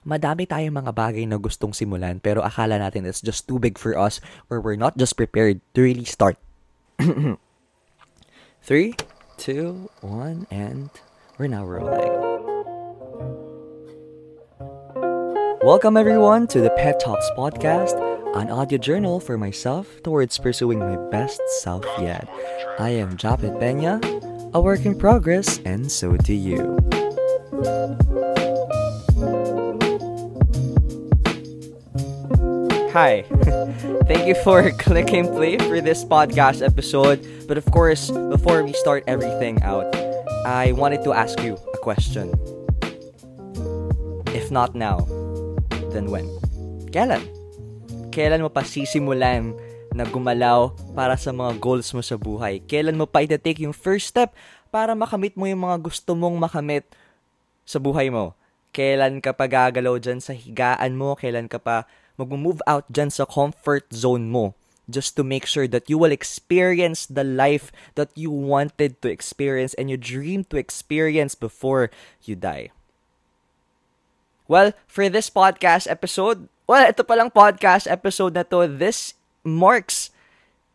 Madami tayong mga bagay na gustong simulan pero akala natin it's just too big for us or we're not just prepared to really start. Three, two, one, and we're now rolling. Welcome everyone to the Pet Talks podcast, an audio journal for myself towards pursuing my best self yet. I am Japet Pena, a work in progress, and so do you. Hi. Thank you for clicking play for this podcast episode. But of course, before we start everything out, I wanted to ask you a question. If not now, then when? Kailan? Kailan mo pa sisimulan na gumalaw para sa mga goals mo sa buhay? Kailan mo pa ita-take yung first step para makamit mo yung mga gusto mong makamit sa buhay mo? Kailan ka pa gagalaw dyan sa higaan mo? Kailan ka pa mag-move out dyan sa comfort zone mo? Just to make sure that you will experience the life that you wanted to experience and you dream to experience before you die. Well, for this podcast episode, well, ito palang podcast episode na to, this marks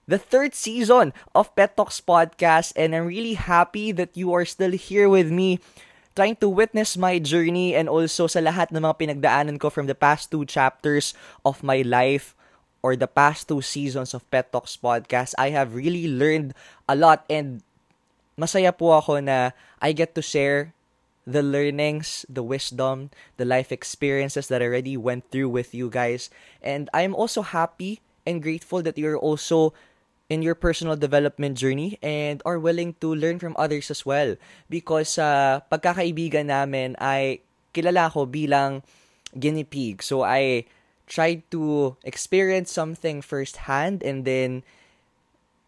the third season of Pet Talks podcast and I'm really happy that you are still here with me trying to witness my journey and also sa lahat ng mga pinagdaanan ko from the past two chapters of my life or the past two seasons of Pet Talks podcast. I have really learned a lot and masaya po ako na I get to share the learnings, the wisdom, the life experiences that I already went through with you guys. And I'm also happy and grateful that you're also in your personal development journey and are willing to learn from others as well. Because sa uh, pagkakaibigan namin ay kilala ko bilang guinea pig. So I tried to experience something firsthand and then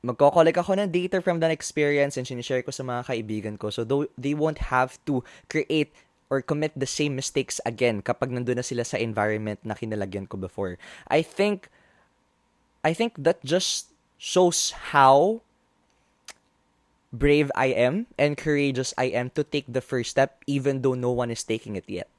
magko-collect ako ng data from that experience and sinishare ko sa mga kaibigan ko. So they won't have to create or commit the same mistakes again kapag nandun na sila sa environment na kinalagyan ko before. I think I think that just shows how brave I am and courageous I am to take the first step even though no one is taking it yet.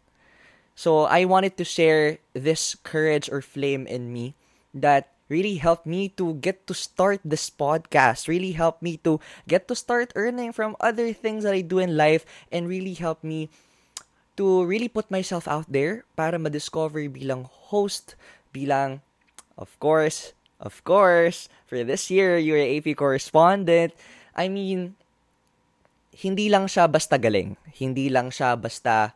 So I wanted to share this courage or flame in me that really helped me to get to start this podcast, really helped me to get to start earning from other things that I do in life, and really helped me to really put myself out there para ma-discover bilang host, bilang, of course, of course, for this year, you're an AP correspondent. I mean, hindi lang siya basta galing. Hindi lang siya basta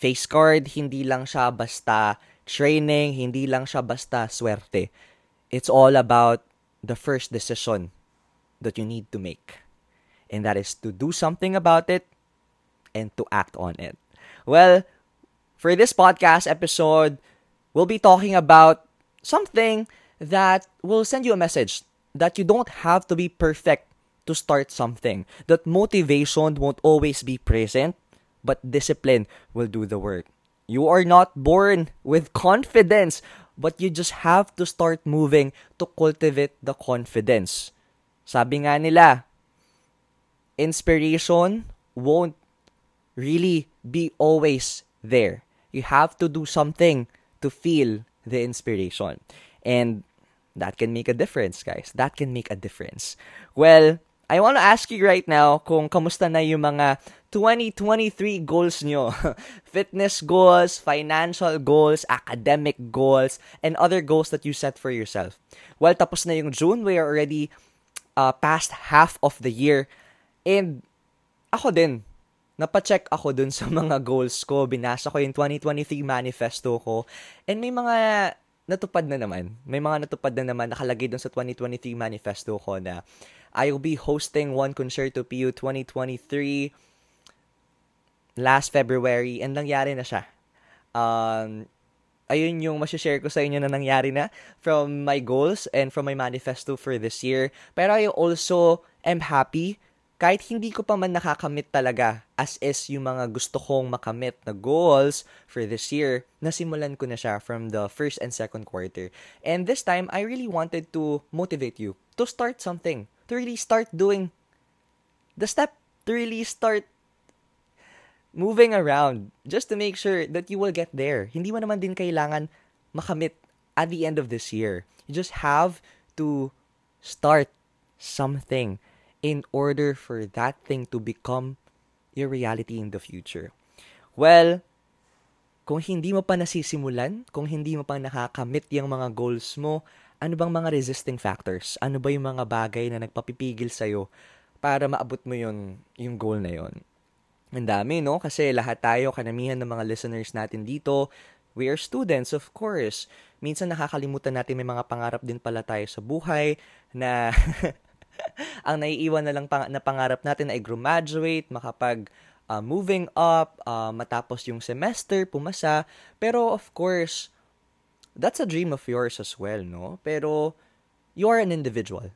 face card, hindi lang siya basta training, hindi lang siya basta swerte it's all about the first decision that you need to make. And that is to do something about it and to act on it. Well, for this podcast episode, we'll be talking about something that will send you a message that you don't have to be perfect to start something. That motivation won't always be present, but discipline will do the work. You are not born with confidence, but you just have to start moving to cultivate the confidence. Sabi nga nila, inspiration won't really be always there. You have to do something to feel the inspiration. And that can make a difference, guys. That can make a difference. Well, I want to ask you right now kung kamusta na yung mga 2023 goals nyo. Fitness goals, financial goals, academic goals, and other goals that you set for yourself. Well, tapos na yung June. We are already uh, past half of the year. And ako din, napacheck ako dun sa mga goals ko. Binasa ko yung 2023 manifesto ko. And may mga natupad na naman. May mga natupad na naman nakalagay dun sa 2023 manifesto ko na I will be hosting One Concerto PU 2023 last February and nangyari na siya. Um, ayun yung masashare ko sa inyo na nangyari na from my goals and from my manifesto for this year. Pero I also am happy kahit hindi ko pa man nakakamit talaga as is yung mga gusto kong makamit na goals for this year, nasimulan ko na siya from the first and second quarter. And this time, I really wanted to motivate you to start something, to really start doing the step, to really start moving around just to make sure that you will get there. Hindi mo naman din kailangan makamit at the end of this year. You just have to start something in order for that thing to become your reality in the future. Well, kung hindi mo pa nasisimulan, kung hindi mo pa nakakamit yung mga goals mo, ano bang mga resisting factors? Ano ba yung mga bagay na nagpapipigil sa'yo para maabot mo yung, yung goal na yon? Ang dami, no? Kasi lahat tayo, kanamihan ng mga listeners natin dito, we are students, of course. Minsan nakakalimutan natin may mga pangarap din pala tayo sa buhay na ang naiiwan na lang pang, na pangarap natin ay graduate, makapag uh, moving up, uh, matapos yung semester, pumasa. Pero of course, that's a dream of yours as well, no? Pero you are an individual.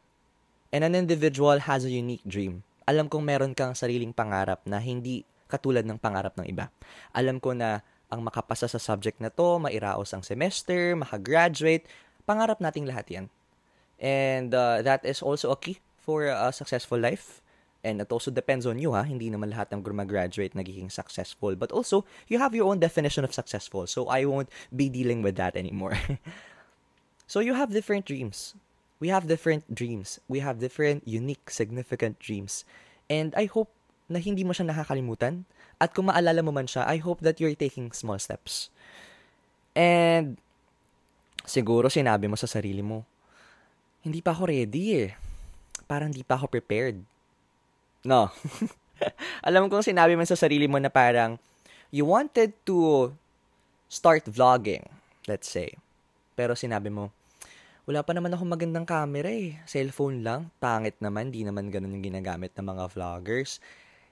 And an individual has a unique dream alam kong meron kang sariling pangarap na hindi katulad ng pangarap ng iba. Alam ko na ang makapasa sa subject na to, mairaos ang semester, makagraduate, pangarap nating lahat yan. And uh, that is also a key for a successful life. And it also depends on you, ha? Hindi naman lahat ng graduate nagiging successful. But also, you have your own definition of successful. So, I won't be dealing with that anymore. so, you have different dreams. we have different dreams. We have different, unique, significant dreams. And I hope na hindi mo siya nakakalimutan. At kung maalala mo man siya, I hope that you're taking small steps. And siguro sinabi mo sa sarili mo, hindi pa ako ready eh. Parang hindi pa ako prepared. No. Alam kong sinabi mo sa sarili mo na parang you wanted to start vlogging, let's say. Pero sinabi mo, wala pa naman ako magandang camera eh. Cellphone lang. Pangit naman. Di naman ganun yung ginagamit ng mga vloggers.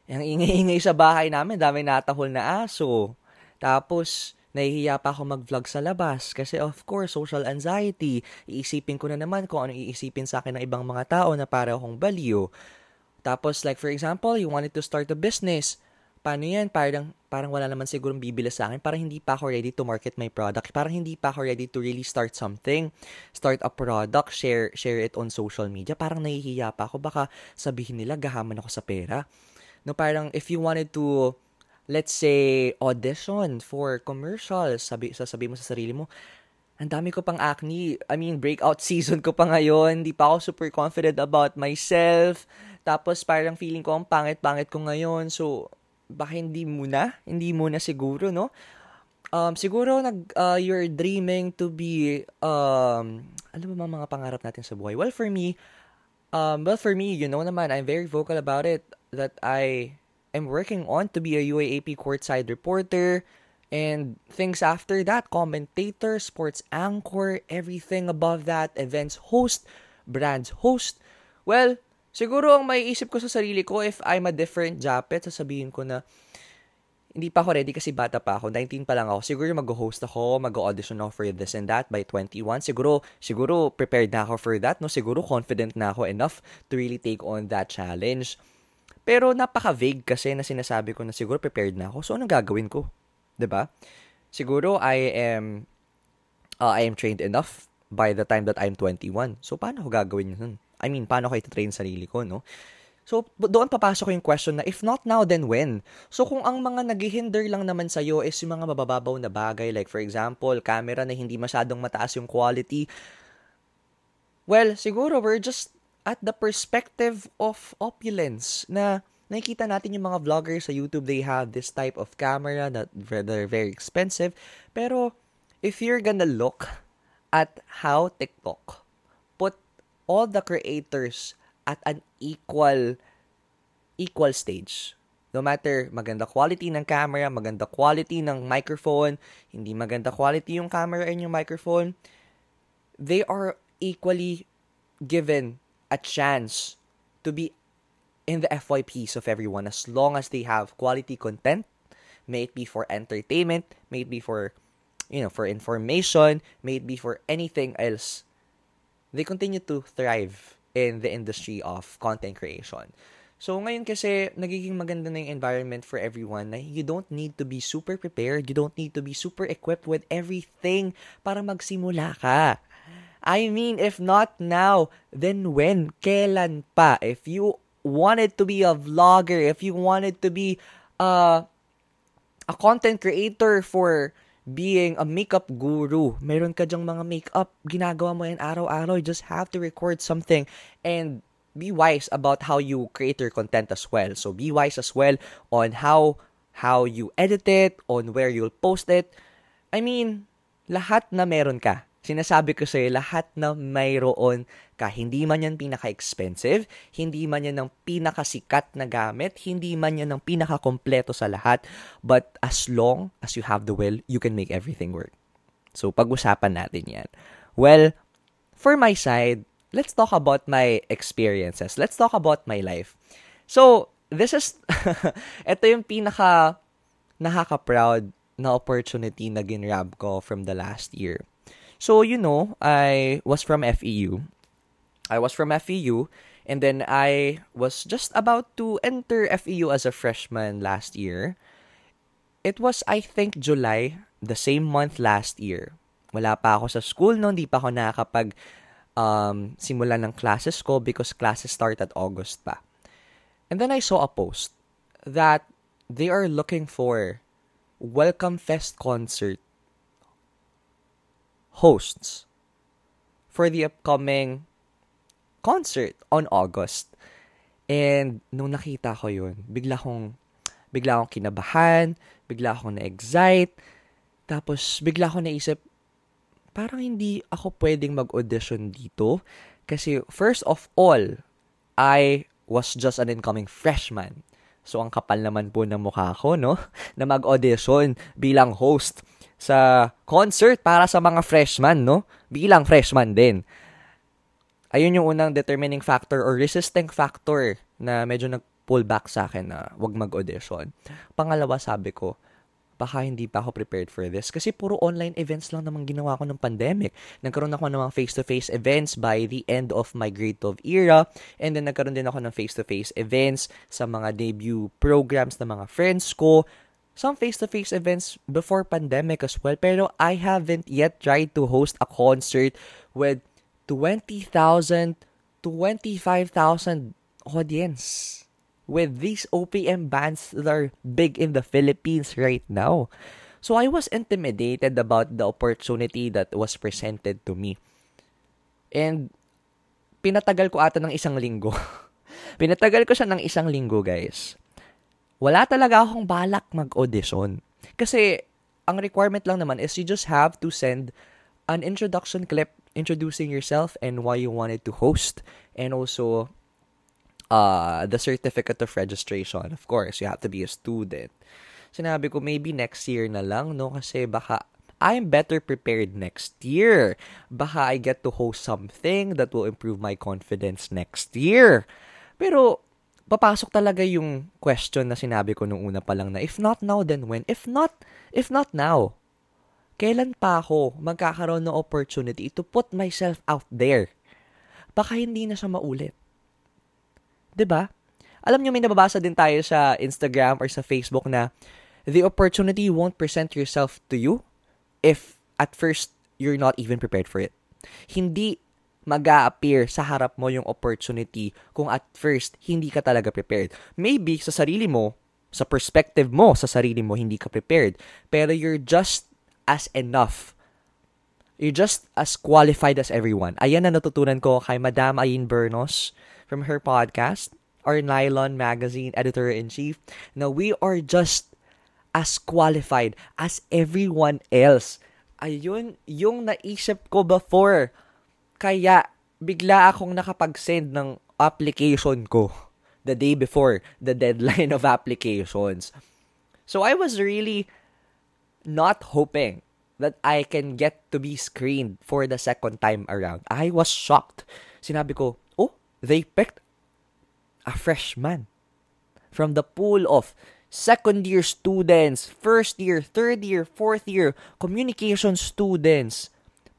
Ang ingay-ingay sa bahay namin. Dami natahol na aso. Tapos, nahihiya pa ako mag-vlog sa labas. Kasi of course, social anxiety. Iisipin ko na naman kung ano iisipin sa akin ng ibang mga tao na para akong baliw. Tapos, like for example, you wanted to start a business paano yan? Parang, parang wala naman sigurong bibili sa akin. Parang hindi pa ako ready to market my product. Parang hindi pa ako ready to really start something. Start a product, share, share it on social media. Parang nahihiya pa ako. Baka sabihin nila, gahaman ako sa pera. No, parang if you wanted to, let's say, audition for commercials, sabi, sasabi mo sa sarili mo, ang dami ko pang acne. I mean, breakout season ko pa ngayon. Hindi pa ako super confident about myself. Tapos parang feeling ko ang pangit-pangit ko ngayon. So, baka hindi muna, hindi muna siguro, no? Um, siguro nag uh, you're dreaming to be um ano ba mga pangarap natin sa buhay? Well, for me, um well for me, you know naman, I'm very vocal about it that I am working on to be a UAAP courtside reporter and things after that, commentator, sports anchor, everything above that, events host, brands host. Well, Siguro ang may isip ko sa sarili ko, if I'm a different Japet, sasabihin ko na, hindi pa ako ready kasi bata pa ako. 19 pa lang ako. Siguro mag-host ako, mag-audition ako for this and that by 21. Siguro, siguro prepared na ako for that. No? Siguro confident na ako enough to really take on that challenge. Pero napaka-vague kasi na sinasabi ko na siguro prepared na ako. So, anong gagawin ko? ba? Diba? Siguro, I am, uh, I am trained enough by the time that I'm 21. So, paano ko gagawin yun? I mean, paano ko ito-train sarili ko, no? So, doon papasok yung question na, if not now, then when? So, kung ang mga naghihinder lang naman sa'yo is yung mga mabababaw na bagay, like for example, camera na hindi masyadong mataas yung quality, well, siguro we're just at the perspective of opulence na nakikita natin yung mga vloggers sa YouTube, they have this type of camera that they're very expensive. Pero, if you're gonna look at how TikTok all the creators at an equal equal stage. No matter maganda quality ng camera, maganda quality ng microphone, hindi maganda quality yung camera and yung microphone, they are equally given a chance to be in the FYPs of everyone as long as they have quality content, may it be for entertainment, may it be for you know, for information, may it be for anything else they continue to thrive in the industry of content creation. So, ngayon kasi, nagiging maganda na yung environment for everyone na you don't need to be super prepared, you don't need to be super equipped with everything para magsimula ka. I mean, if not now, then when? Kailan pa? If you wanted to be a vlogger, if you wanted to be, uh, a content creator for being a makeup guru. Meron ka dyang mga makeup, ginagawa mo yan araw-araw. You just have to record something and be wise about how you create your content as well. So be wise as well on how how you edit it, on where you'll post it. I mean, lahat na meron ka Sinasabi ko sa'yo, lahat na mayroon ka, hindi man yan pinaka-expensive, hindi man yan ng pinakasikat na gamit, hindi man yan ng pinaka-kompleto sa lahat, but as long as you have the will, you can make everything work. So, pag-usapan natin yan. Well, for my side, let's talk about my experiences. Let's talk about my life. So, this is, ito yung pinaka nakaka-proud na opportunity na ginrab ko from the last year. So, you know, I was from FEU. I was from FEU, and then I was just about to enter FEU as a freshman last year. It was, I think, July, the same month last year. Wala pa ako sa school no, hindi pa ako nakakapag um, simula ng classes ko because classes start at August pa. And then I saw a post that they are looking for Welcome Fest concert hosts for the upcoming concert on August. And nung nakita ko yun, bigla kong, bigla akong kinabahan, bigla akong na-excite, tapos bigla akong naisip, parang hindi ako pwedeng mag-audition dito. Kasi first of all, I was just an incoming freshman. So, ang kapal naman po ng mukha ko, no? Na mag-audition bilang host sa concert para sa mga freshman, no? Bilang freshman din. Ayun yung unang determining factor or resisting factor na medyo nag-pull back sa akin na wag mag-audition. Pangalawa, sabi ko, baka hindi pa ako prepared for this. Kasi puro online events lang naman ginawa ko ng pandemic. Nagkaroon ako ng mga face-to-face events by the end of my grade 12 era. And then nagkaroon din ako ng face-to-face events sa mga debut programs ng mga friends ko some face-to-face events before pandemic as well. Pero I haven't yet tried to host a concert with 20,000, 25,000 audience. With these OPM bands that are big in the Philippines right now. So I was intimidated about the opportunity that was presented to me. And pinatagal ko ata ng isang linggo. pinatagal ko siya ng isang linggo, guys wala talaga akong balak mag-audition. Kasi, ang requirement lang naman is you just have to send an introduction clip introducing yourself and why you wanted to host. And also, uh, the certificate of registration. Of course, you have to be a student. Sinabi ko, maybe next year na lang, no? Kasi baka I'm better prepared next year. Baka I get to host something that will improve my confidence next year. Pero, papasok talaga yung question na sinabi ko nung una pa lang na if not now, then when? If not, if not now, kailan pa ako magkakaroon ng opportunity to put myself out there? Baka hindi na siya maulit. ba? Diba? Alam nyo, may nababasa din tayo sa Instagram or sa Facebook na the opportunity won't present yourself to you if at first you're not even prepared for it. Hindi mag appear sa harap mo yung opportunity kung at first hindi ka talaga prepared. Maybe sa sarili mo, sa perspective mo sa sarili mo, hindi ka prepared. Pero you're just as enough. You're just as qualified as everyone. Ayan na natutunan ko kay Madam Ayin Bernos from her podcast, our Nylon Magazine Editor-in-Chief, na we are just as qualified as everyone else. Ayun, yung naisip ko before kaya, bigla akong nakapag-send ng application ko the day before the deadline of applications. So I was really not hoping that I can get to be screened for the second time around. I was shocked. Sinabi ko, oh, they picked a freshman from the pool of second year students, first year, third year, fourth year communication students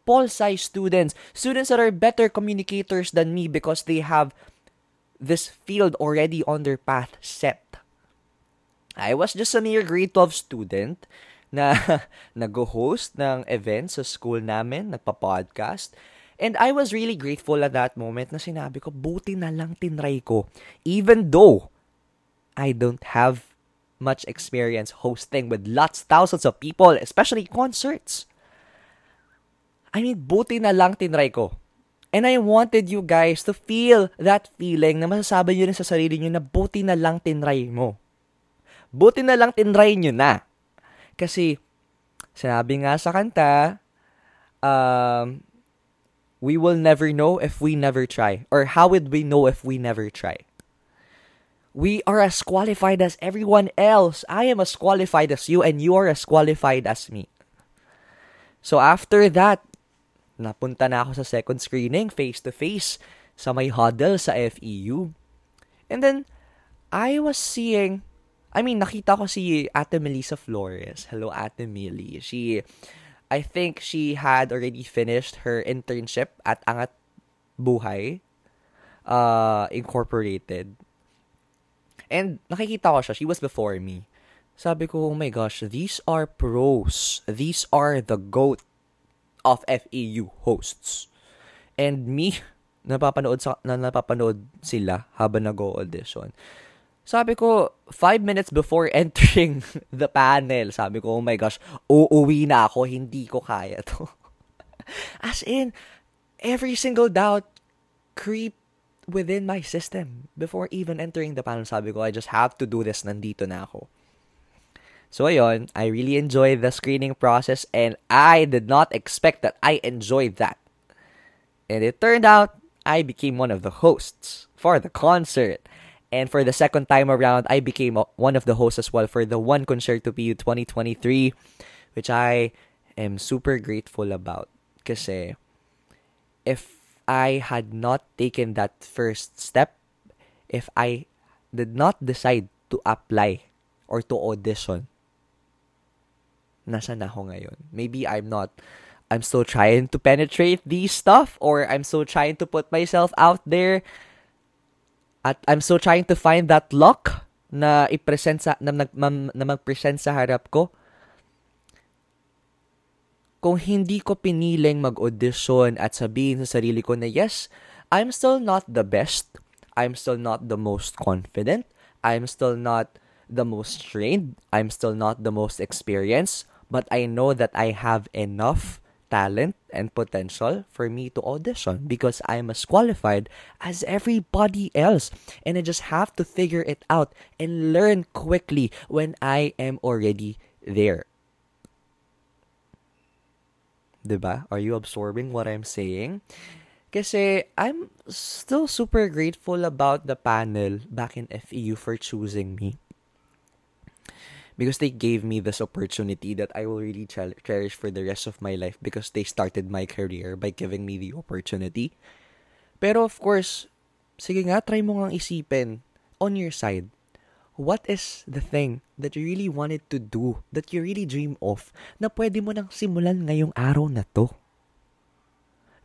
Paul size students, students that are better communicators than me because they have this field already on their path set. I was just a mere grade 12 student na nag-host ng events sa school namin, nagpa-podcast. And I was really grateful at that moment na sinabi ko, buti na lang tinry ko. Even though I don't have much experience hosting with lots, thousands of people, especially concerts. I mean, buti na lang tinry ko. And I wanted you guys to feel that feeling na masasabi nyo rin sa sarili nyo na buti na lang tinry mo. Buti na lang tinry nyo na. Kasi, sinabi nga sa kanta, um, we will never know if we never try. Or how would we know if we never try? We are as qualified as everyone else. I am as qualified as you and you are as qualified as me. So after that, napunta na ako sa second screening, face-to-face, sa may huddle sa FEU. And then, I was seeing, I mean, nakita ko si Ate Melissa Flores. Hello, Ate Millie. She, I think she had already finished her internship at Angat Buhay uh, Incorporated. And nakikita ko siya, she was before me. Sabi ko, oh my gosh, these are pros. These are the GOAT of FEU hosts. And me, napapanood, sa, na napapanood sila habang nag-audition. Sabi ko, five minutes before entering the panel, sabi ko, oh my gosh, uuwi na ako, hindi ko kaya to. As in, every single doubt creep within my system before even entering the panel. Sabi ko, I just have to do this, nandito na ako. So ayun, I really enjoyed the screening process and I did not expect that I enjoyed that. And it turned out I became one of the hosts for the concert. And for the second time around, I became one of the hosts as well for the One Concerto PU 2023, which I am super grateful about. Kasi if I had not taken that first step, if I did not decide to apply or to audition nasa na ako ngayon. Maybe I'm not, I'm still trying to penetrate these stuff or I'm still trying to put myself out there at I'm still trying to find that luck na i-present sa, na, na, na mag-present sa harap ko. Kung hindi ko piniling mag-audition at sabihin sa sarili ko na yes, I'm still not the best. I'm still not the most confident. I'm still not the most trained. I'm still not the most experienced but I know that I have enough talent and potential for me to audition because I'm as qualified as everybody else. And I just have to figure it out and learn quickly when I am already there. Diba? Are you absorbing what I'm saying? Kasi I'm still super grateful about the panel back in FEU for choosing me because they gave me this opportunity that I will really cher- cherish for the rest of my life because they started my career by giving me the opportunity. Pero of course, sige nga, try mo ngang isipin on your side. What is the thing that you really wanted to do, that you really dream of, na pwede mo nang simulan ngayong araw na to?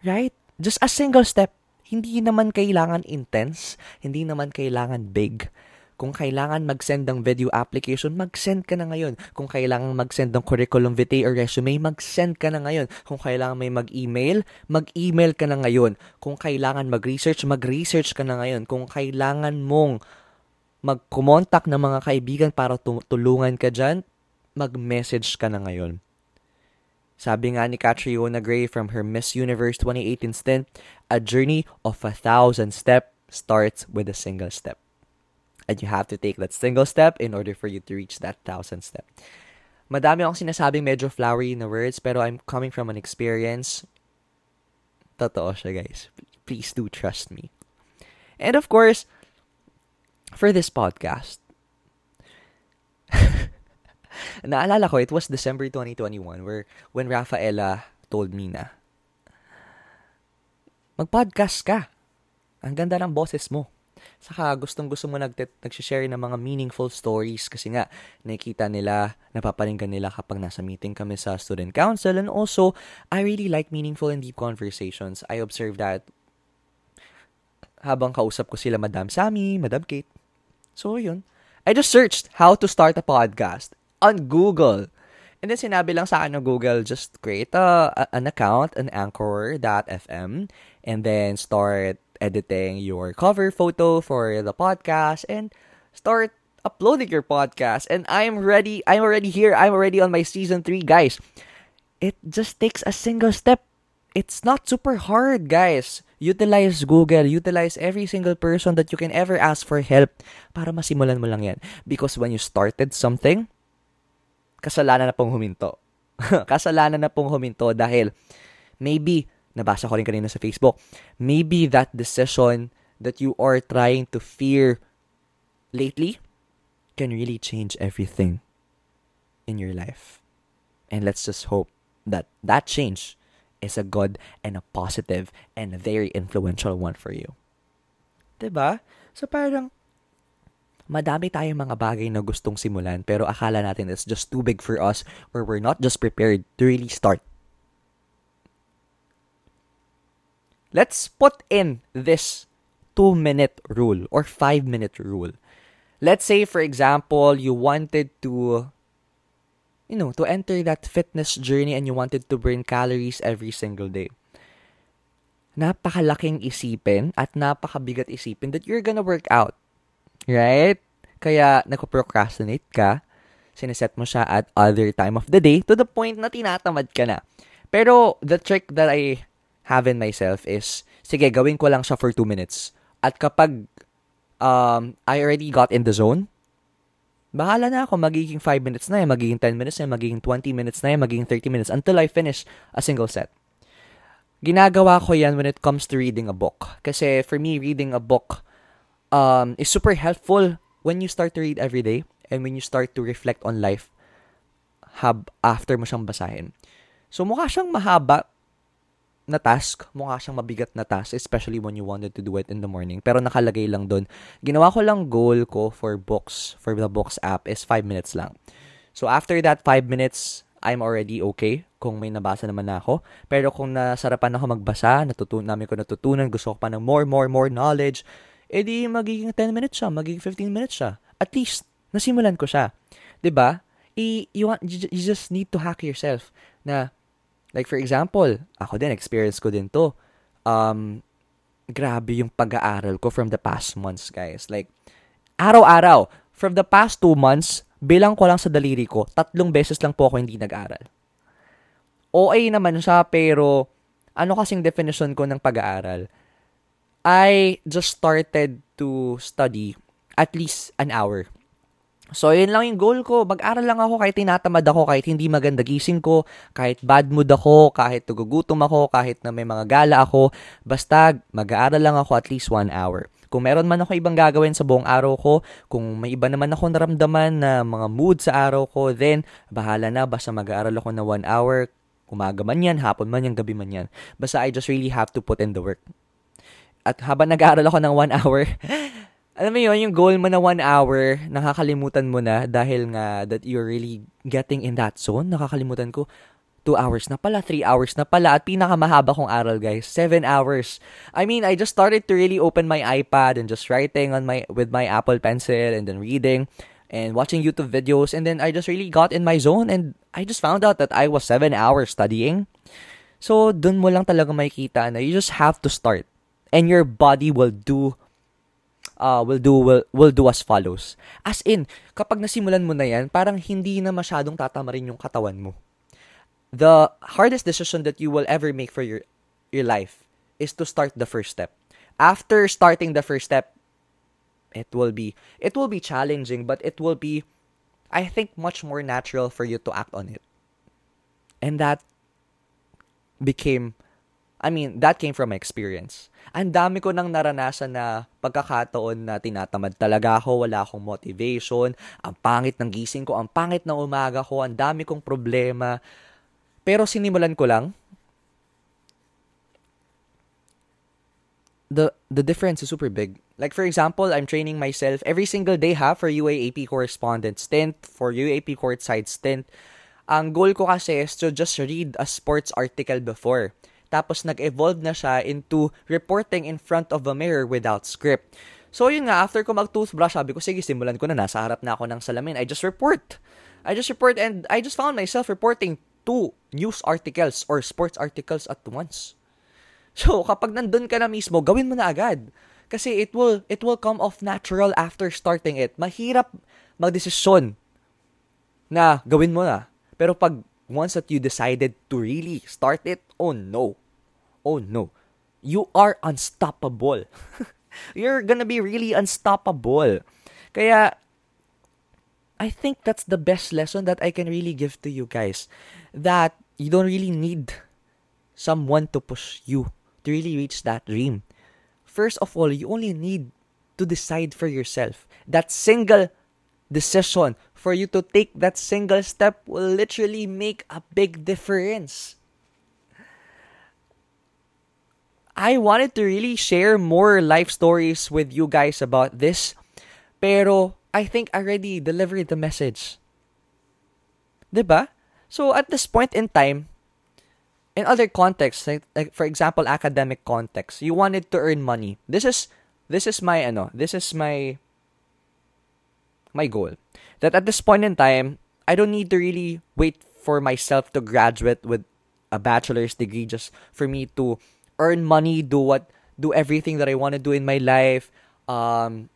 Right? Just a single step. Hindi naman kailangan intense, hindi naman kailangan big kung kailangan mag-send ng video application, mag-send ka na ngayon. Kung kailangan mag-send ng curriculum vitae or resume, mag-send ka na ngayon. Kung kailangan may mag-email, mag-email ka na ngayon. Kung kailangan mag-research, mag-research ka na ngayon. Kung kailangan mong mag-contact ng mga kaibigan para tulungan ka dyan, mag-message ka na ngayon. Sabi nga ni Catriona Gray from her Miss Universe 2018 stint, a journey of a thousand steps starts with a single step. And you have to take that single step in order for you to reach that thousand step. Madami akong sinasabing medyo flowery na words, pero I'm coming from an experience. Totoo siya, guys. Please do trust me. And of course, for this podcast, naalala ko, it was December 2021 where when Rafaela told me na, mag-podcast ka. Ang ganda ng boses mo. Saka gustong gusto mo nag nag-share ng mga meaningful stories kasi nga nakikita nila, napaparinggan nila kapag nasa meeting kami sa student council and also I really like meaningful and deep conversations. I observe that habang kausap ko sila Madam Sammy, Madam Kate. So yun. I just searched how to start a podcast on Google. And then sinabi lang sa akin ng Google, just create a, a, an account, an anchor.fm, and then start editing your cover photo for the podcast and start uploading your podcast. And I'm ready. I'm already here. I'm already on my season 3, guys. It just takes a single step. It's not super hard, guys. Utilize Google. Utilize every single person that you can ever ask for help para masimulan mo lang yan. Because when you started something, kasalanan na pong huminto. kasalanan na pong huminto dahil maybe, nabasa ko rin kanina sa Facebook, maybe that decision that you are trying to fear lately can really change everything in your life. And let's just hope that that change is a good and a positive and a very influential one for you. 'Di ba? So parang madami tayong mga bagay na gustong simulan pero akala natin it's just too big for us or we're not just prepared to really start. Let's put in this 2 minute rule or 5 minute rule. Let's say for example, you wanted to you know, to enter that fitness journey and you wanted to burn calories every single day. Napakalaking isipin at napakabigat isipin that you're gonna work out. Right? Kaya nagpo-procrastinate ka, sineset mo siya at other time of the day to the point na tinatamad ka na. Pero the trick that I have in myself is, sige, gawin ko lang siya for 2 minutes. At kapag um, I already got in the zone, bahala na ako, magiging 5 minutes na yan, magiging 10 minutes na yan, magiging 20 minutes na yan, magiging 30 minutes until I finish a single set. Ginagawa ko yan when it comes to reading a book. Kasi for me, reading a book um, is super helpful when you start to read every day and when you start to reflect on life hab after mo siyang basahin. So mukha siyang mahaba na task, mukha siyang mabigat na task, especially when you wanted to do it in the morning. Pero nakalagay lang doon. Ginawa ko lang goal ko for books, for the books app is 5 minutes lang. So after that 5 minutes, I'm already okay kung may nabasa naman na ako. Pero kung nasarapan ako magbasa, natutun namin ko natutunan, gusto ko pa ng more, more, more knowledge, edi magiging 10 minutes siya, magiging 15 minutes siya. At least, nasimulan ko siya. 'Di ba? you, want, you just need to hack yourself na Like for example, ako din, experience ko din to. Um, grabe yung pag-aaral ko from the past months, guys. Like, araw-araw, from the past two months, bilang ko lang sa daliri ko, tatlong beses lang po ako hindi nag-aral. OA naman siya, pero ano kasing definition ko ng pag-aaral? I just started to study at least an hour So, yun lang yung goal ko. Mag-aral lang ako kahit tinatamad ako, kahit hindi maganda gising ko, kahit bad mood ako, kahit tugugutom ako, kahit na may mga gala ako. Basta, mag-aaral lang ako at least one hour. Kung meron man ako ibang gagawin sa buong araw ko, kung may iba naman ako naramdaman na mga mood sa araw ko, then, bahala na, basta mag-aaral ako na one hour, umaga man yan, hapon man yan, gabi man yan. Basta I just really have to put in the work. At habang nag-aaral ako ng one hour, alam mo yun, yung goal mo na one hour, nakakalimutan mo na dahil nga that you're really getting in that zone. Nakakalimutan ko, 2 hours na pala, 3 hours na pala, at pinakamahaba kong aral, guys, 7 hours. I mean, I just started to really open my iPad and just writing on my with my Apple Pencil and then reading and watching YouTube videos and then I just really got in my zone and I just found out that I was 7 hours studying. So, dun mo lang talaga makikita na you just have to start and your body will do uh, will do will, will do as follows. As in, kapag nasimulan mo na yan, parang hindi na masyadong tatama rin yung katawan mo. The hardest decision that you will ever make for your your life is to start the first step. After starting the first step, it will be it will be challenging, but it will be I think much more natural for you to act on it. And that became I mean, that came from my experience. Ang dami ko nang naranasan na pagkakataon na tinatamad talaga ako, wala akong motivation, ang pangit ng gising ko, ang pangit ng umaga ko, ang dami kong problema. Pero sinimulan ko lang. The the difference is super big. Like for example, I'm training myself every single day ha for UAAP correspondent stint, for UAP courtside stint. Ang goal ko kasi is to just read a sports article before. Tapos nag-evolve na siya into reporting in front of a mirror without script. So yun nga, after ko mag-toothbrush, sabi ko, sige, simulan ko na, nasa harap na ako ng salamin. I just report. I just report and I just found myself reporting two news articles or sports articles at once. So, kapag nandun ka na mismo, gawin mo na agad. Kasi it will, it will come off natural after starting it. Mahirap magdesisyon na gawin mo na. Pero pag once that you decided to really start it, oh no. Oh no. You are unstoppable. You're gonna be really unstoppable. Kaya, I think that's the best lesson that I can really give to you guys. That you don't really need someone to push you to really reach that dream. First of all, you only need to decide for yourself. That single decision for you to take that single step will literally make a big difference. I wanted to really share more life stories with you guys about this, pero I think I already delivered the message. ba? So at this point in time, in other contexts, like, like for example, academic context, you wanted to earn money. This is this is my ano, this is my my goal. That at this point in time, I don't need to really wait for myself to graduate with a bachelor's degree just for me to earn money, do what, do everything that I want to do in my life, um,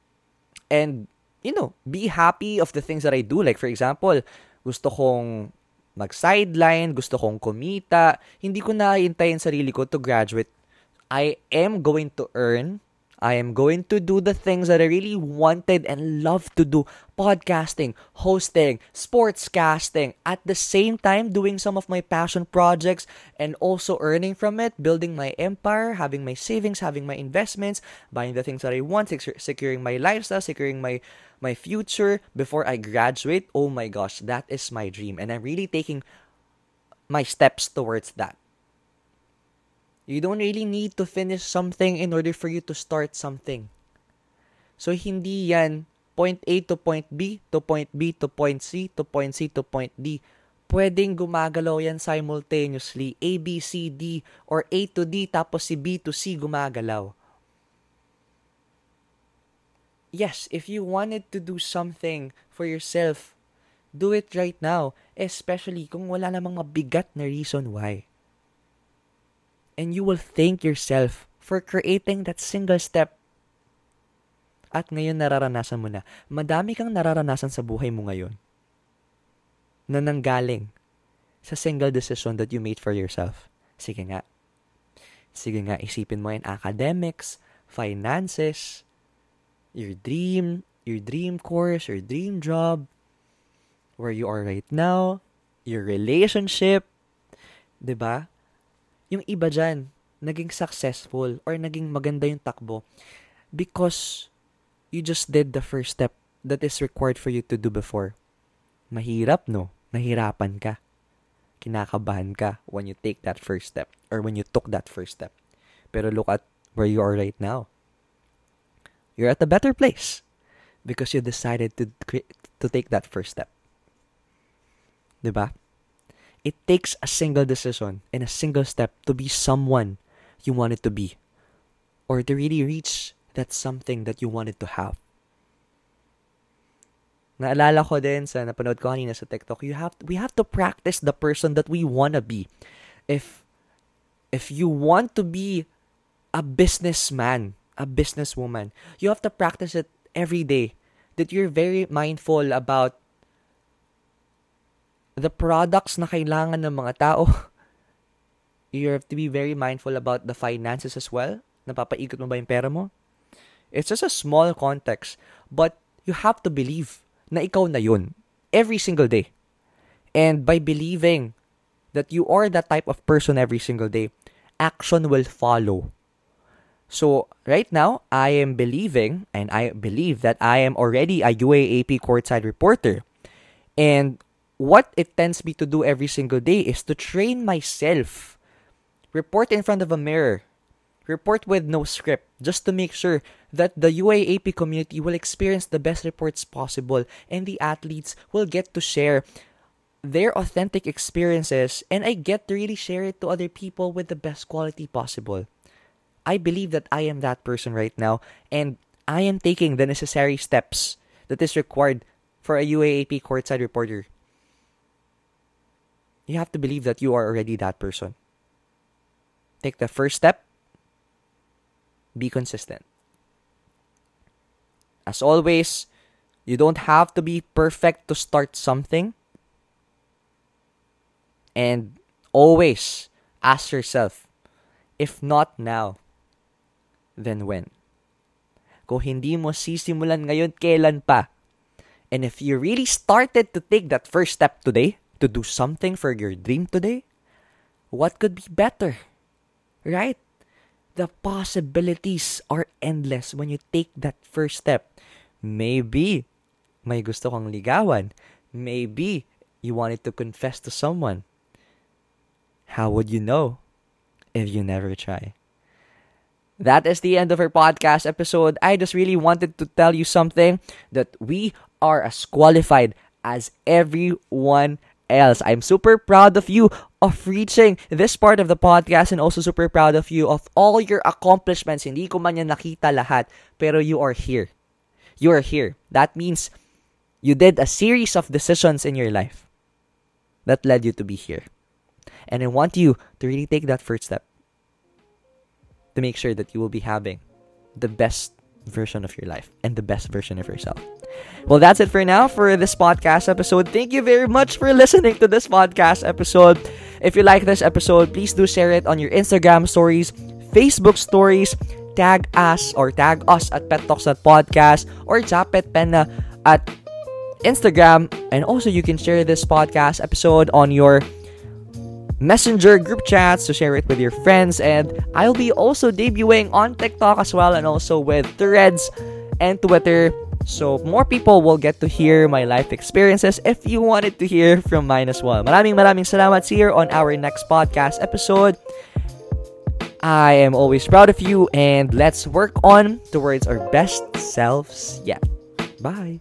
and you know, be happy of the things that I do. Like for example, gusto kong mag-sideline, gusto kong kumita, hindi ko na hintayin sarili ko to graduate. I am going to earn I am going to do the things that I really wanted and love to do podcasting, hosting, sportscasting, at the same time doing some of my passion projects and also earning from it, building my empire, having my savings, having my investments, buying the things that I want, securing my lifestyle, securing my my future before I graduate. Oh my gosh, that is my dream and I'm really taking my steps towards that. You don't really need to finish something in order for you to start something. So, hindi yan point A to point B, to point B to point C, to point C to point D. Pwedeng gumagalaw yan simultaneously. A, B, C, D, or A to D, tapos si B to C gumagalaw. Yes, if you wanted to do something for yourself, do it right now. Especially kung wala namang mabigat na reason why and you will thank yourself for creating that single step. At ngayon nararanasan mo na. Madami kang nararanasan sa buhay mo ngayon na nanggaling sa single decision that you made for yourself. Sige nga. Sige nga, isipin mo yan academics, finances, your dream, your dream course, your dream job, where you are right now, your relationship, 'di ba? Yung iba dyan, naging successful or naging maganda yung takbo because you just did the first step that is required for you to do before. Mahirap, no? Nahirapan ka. Kinakabahan ka when you take that first step or when you took that first step. Pero look at where you are right now. You're at a better place because you decided to to take that first step. 'Di ba? It takes a single decision and a single step to be someone you wanted to be or to really reach that something that you wanted to have. Naalala ko din sa napanood ko kanina sa TikTok, you have we have to practice the person that we want to be. If if you want to be a businessman, a businesswoman, you have to practice it every day. That you're very mindful about the products na kailangan ng mga tao. You have to be very mindful about the finances as well. Napapaikot mo ba yung pera mo? It's just a small context. But you have to believe na ikaw na yun. Every single day. And by believing that you are that type of person every single day, action will follow. So, right now, I am believing, and I believe that I am already a UAAP courtside reporter. And what it tends me to do every single day is to train myself. Report in front of a mirror. Report with no script, just to make sure that the UAAP community will experience the best reports possible and the athletes will get to share their authentic experiences and I get to really share it to other people with the best quality possible. I believe that I am that person right now and I am taking the necessary steps that is required for a UAAP courtside reporter you have to believe that you are already that person. Take the first step. Be consistent. As always, you don't have to be perfect to start something. And always ask yourself, if not now, then when? Kung hindi mo sisimulan ngayon, kailan pa? And if you really started to take that first step today, to do something for your dream today, what could be better? Right? The possibilities are endless when you take that first step. Maybe may gusto kang ligawan. Maybe you wanted to confess to someone. How would you know if you never try? That is the end of our podcast episode. I just really wanted to tell you something that we are as qualified as everyone else. I'm super proud of you of reaching this part of the podcast and also super proud of you of all your accomplishments. Hindi ko man yan nakita lahat, pero you are here. You are here. That means you did a series of decisions in your life that led you to be here. And I want you to really take that first step to make sure that you will be having the best version of your life and the best version of yourself. Well, that's it for now for this podcast episode. Thank you very much for listening to this podcast episode. If you like this episode, please do share it on your Instagram stories, Facebook stories, tag us or tag us at Pet Talks at Podcast or Japet Penna uh, at Instagram. And also, you can share this podcast episode on your messenger group chats to share it with your friends. And I'll be also debuting on TikTok as well and also with threads and Twitter. So more people will get to hear my life experiences if you wanted to hear from mine as well. Maraming maraming salamat. See on our next podcast episode. I am always proud of you and let's work on towards our best selves yet. Bye.